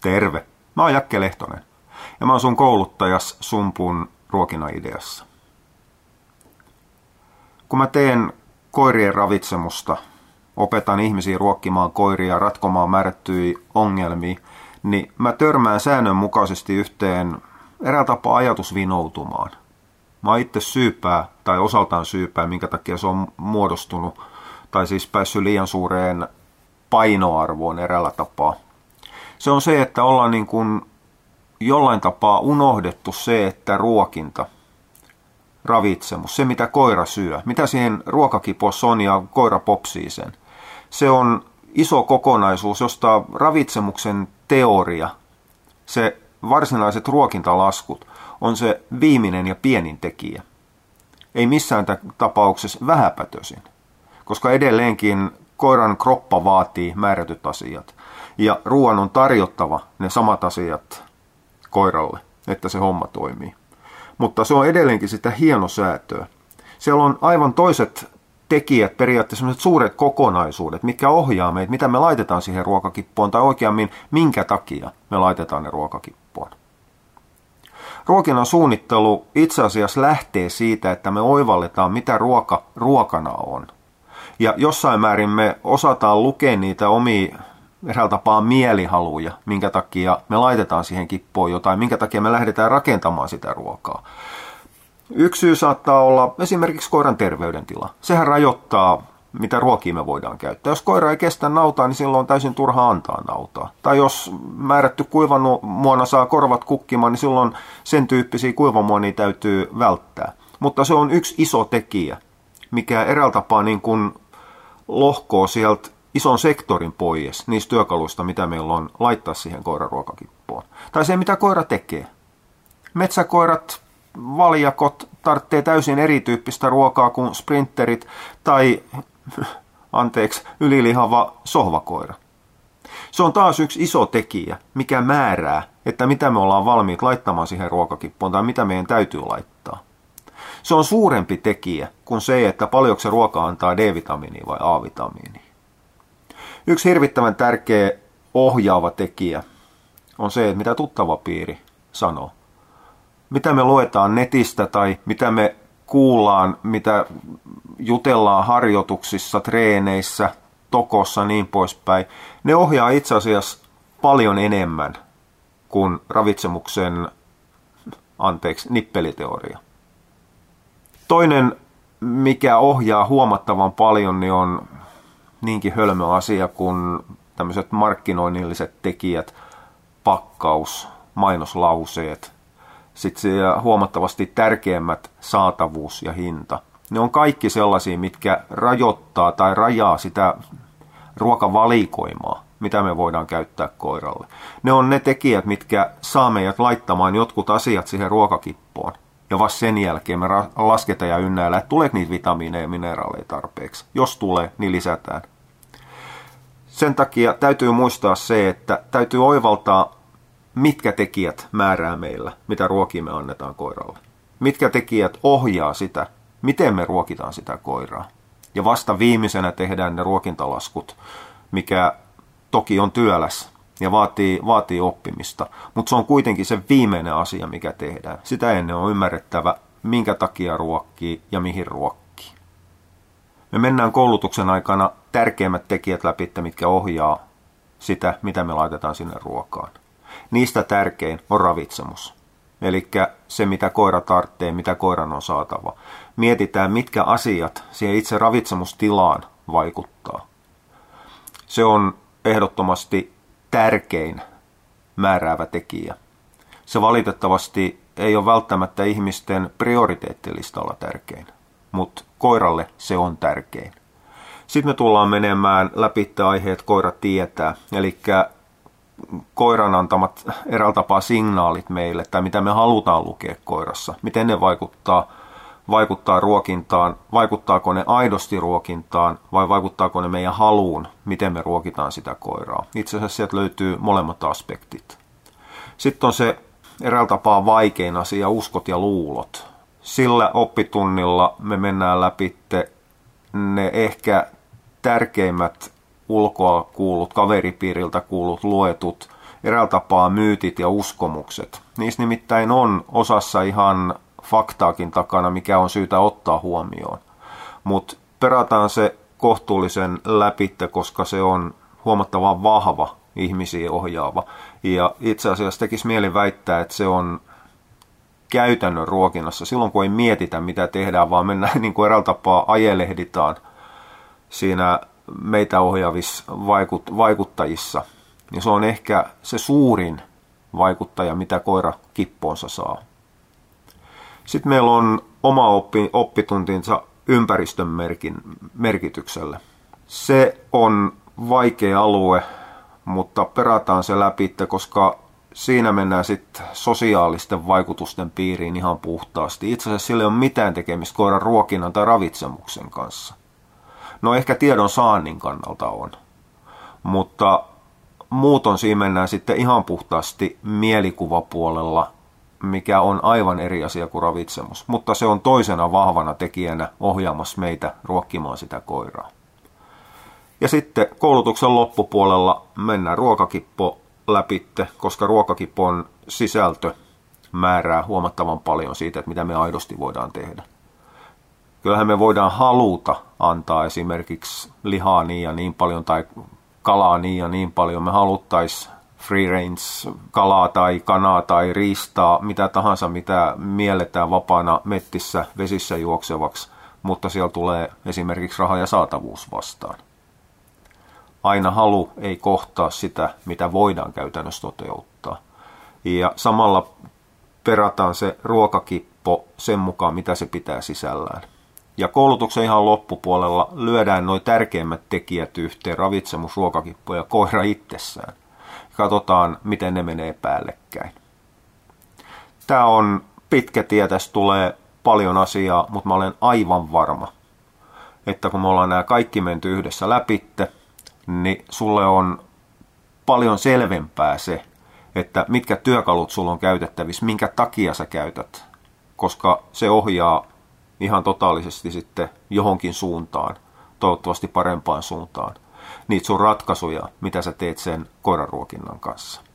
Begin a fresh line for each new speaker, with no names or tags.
Terve. Mä oon Jakke Lehtonen ja mä oon sun kouluttajas Sumpun ruokinaideassa. Kun mä teen koirien ravitsemusta, opetan ihmisiä ruokkimaan koiria, ratkomaan määrättyjä ongelmia, niin mä törmään säännönmukaisesti yhteen erää tapaa ajatus vinoutumaan. Mä oon itse syypää tai osaltaan syypää, minkä takia se on muodostunut tai siis päässyt liian suureen painoarvoon eräällä tapaa. Se on se, että ollaan niin kuin jollain tapaa unohdettu se, että ruokinta, ravitsemus, se mitä koira syö, mitä siihen ruokakipossa on ja koira popsii sen, se on iso kokonaisuus, josta ravitsemuksen teoria, se varsinaiset ruokintalaskut, on se viimeinen ja pienin tekijä. Ei missään tapauksessa vähäpätösin, koska edelleenkin koiran kroppa vaatii määrätyt asiat. Ja ruoan on tarjottava ne samat asiat koiralle, että se homma toimii. Mutta se on edelleenkin sitä hienosäätöä. Siellä on aivan toiset tekijät, periaatteessa sellaiset suuret kokonaisuudet, mitkä ohjaa meitä, mitä me laitetaan siihen ruokakippoon, tai oikeammin, minkä takia me laitetaan ne ruokakippoon. Ruokinnan suunnittelu itse asiassa lähtee siitä, että me oivalletaan, mitä ruoka ruokana on. Ja jossain määrin me osataan lukea niitä omia eräällä tapaa mielihaluja, minkä takia me laitetaan siihen kippoon jotain, minkä takia me lähdetään rakentamaan sitä ruokaa. Yksi syy saattaa olla esimerkiksi koiran terveydentila. Sehän rajoittaa, mitä ruokia me voidaan käyttää. Jos koira ei kestä nautaa, niin silloin on täysin turha antaa nautaa. Tai jos määrätty kuivamuona saa korvat kukkimaan, niin silloin sen tyyppisiä kuivamuonia täytyy välttää. Mutta se on yksi iso tekijä, mikä eräällä tapaa niin kuin lohkoo sieltä ison sektorin pois niistä työkaluista, mitä meillä on laittaa siihen koiraruokakippoon. Tai se, mitä koira tekee. Metsäkoirat, valjakot tarvitsee täysin erityyppistä ruokaa kuin sprinterit tai, anteeksi, ylilihava sohvakoira. Se on taas yksi iso tekijä, mikä määrää, että mitä me ollaan valmiit laittamaan siihen ruokakippoon tai mitä meidän täytyy laittaa. Se on suurempi tekijä kuin se, että paljonko se ruoka antaa D-vitamiinia vai A-vitamiinia. Yksi hirvittävän tärkeä ohjaava tekijä on se, että mitä tuttava piiri sanoo. Mitä me luetaan netistä tai mitä me kuullaan, mitä jutellaan harjoituksissa, treeneissä, tokossa niin poispäin. Ne ohjaa itse asiassa paljon enemmän kuin ravitsemuksen, anteeksi, nippeliteoria. Toinen, mikä ohjaa huomattavan paljon, niin on niinkin hölmö asia kuin tämmöiset markkinoinnilliset tekijät, pakkaus, mainoslauseet, sitten huomattavasti tärkeimmät saatavuus ja hinta. Ne on kaikki sellaisia, mitkä rajoittaa tai rajaa sitä ruokavalikoimaa, mitä me voidaan käyttää koiralle. Ne on ne tekijät, mitkä saa meidät laittamaan jotkut asiat siihen ruokakippoon. Ja vasta sen jälkeen me lasketaan ja ynnäillä, että tuleeko niitä vitamiineja ja mineraaleja tarpeeksi. Jos tulee, niin lisätään. Sen takia täytyy muistaa se, että täytyy oivaltaa, mitkä tekijät määrää meillä, mitä ruokia me annetaan koiralle. Mitkä tekijät ohjaa sitä, miten me ruokitaan sitä koiraa. Ja vasta viimeisenä tehdään ne ruokintalaskut, mikä toki on työläs ja vaatii, vaatii oppimista, mutta se on kuitenkin se viimeinen asia, mikä tehdään. Sitä ennen on ymmärrettävä, minkä takia ruokkii ja mihin ruokkii. Me mennään koulutuksen aikana tärkeimmät tekijät läpi, mitkä ohjaa sitä, mitä me laitetaan sinne ruokaan. Niistä tärkein on ravitsemus. Eli se, mitä koira tarvitsee, mitä koiran on saatava. Mietitään, mitkä asiat siihen itse ravitsemustilaan vaikuttaa. Se on ehdottomasti tärkein määräävä tekijä. Se valitettavasti ei ole välttämättä ihmisten prioriteettilistalla tärkein, mutta koiralle se on tärkein. Sitten me tullaan menemään läpi aiheet koira tietää, eli koiran antamat eräällä tapaa signaalit meille, tai mitä me halutaan lukea koirassa, miten ne vaikuttaa, vaikuttaa ruokintaan, vaikuttaako ne aidosti ruokintaan vai vaikuttaako ne meidän haluun, miten me ruokitaan sitä koiraa. Itse asiassa sieltä löytyy molemmat aspektit. Sitten on se eräällä tapaa vaikein asia, uskot ja luulot. Sillä oppitunnilla me mennään läpi ne ehkä tärkeimmät ulkoa kuulut, kaveripiiriltä kuulut, luetut eräällä tapaa myytit ja uskomukset. Niissä nimittäin on osassa ihan faktaakin takana, mikä on syytä ottaa huomioon. Mutta perataan se kohtuullisen läpitte, koska se on huomattavan vahva ihmisiä ohjaava. Ja itse asiassa tekisi mieli väittää, että se on käytännön ruokinnassa, silloin kun ei mietitä mitä tehdään, vaan mennään niin kuin eräällä tapaa ajelehditaan siinä meitä ohjaavissa vaikut, vaikuttajissa, niin se on ehkä se suurin vaikuttaja, mitä koira kippoonsa saa. Sitten meillä on oma oppi, oppituntinsa ympäristön merkin, merkitykselle. Se on vaikea alue, mutta perataan se läpi, koska siinä mennään sitten sosiaalisten vaikutusten piiriin ihan puhtaasti. Itse asiassa sillä ei ole mitään tekemistä koiran ruokinnan tai ravitsemuksen kanssa. No ehkä tiedon saannin kannalta on, mutta muuton siinä mennään sitten ihan puhtaasti mielikuvapuolella, mikä on aivan eri asia kuin ravitsemus, mutta se on toisena vahvana tekijänä ohjaamassa meitä ruokkimaan sitä koiraa. Ja sitten koulutuksen loppupuolella mennään ruokakippo läpitte, koska ruokakipon sisältö määrää huomattavan paljon siitä, että mitä me aidosti voidaan tehdä. Kyllähän me voidaan haluta antaa esimerkiksi lihaa niin ja niin paljon tai kalaa niin ja niin paljon. Me haluttaisiin free range kalaa tai kanaa tai riistaa, mitä tahansa, mitä mielletään vapaana mettissä vesissä juoksevaksi, mutta siellä tulee esimerkiksi raha ja saatavuus vastaan aina halu ei kohtaa sitä, mitä voidaan käytännössä toteuttaa. Ja samalla perataan se ruokakippo sen mukaan, mitä se pitää sisällään. Ja koulutuksen ihan loppupuolella lyödään noin tärkeimmät tekijät yhteen, ravitsemus, ruokakippo ja koira itsessään. Katsotaan, miten ne menee päällekkäin. Tämä on pitkä tie, tässä tulee paljon asiaa, mutta mä olen aivan varma, että kun me ollaan nämä kaikki menty yhdessä läpitte, niin sulle on paljon selvempää se, että mitkä työkalut sulla on käytettävissä, minkä takia sä käytät, koska se ohjaa ihan totaalisesti sitten johonkin suuntaan, toivottavasti parempaan suuntaan, niitä sun ratkaisuja, mitä sä teet sen koiraruokinnan kanssa.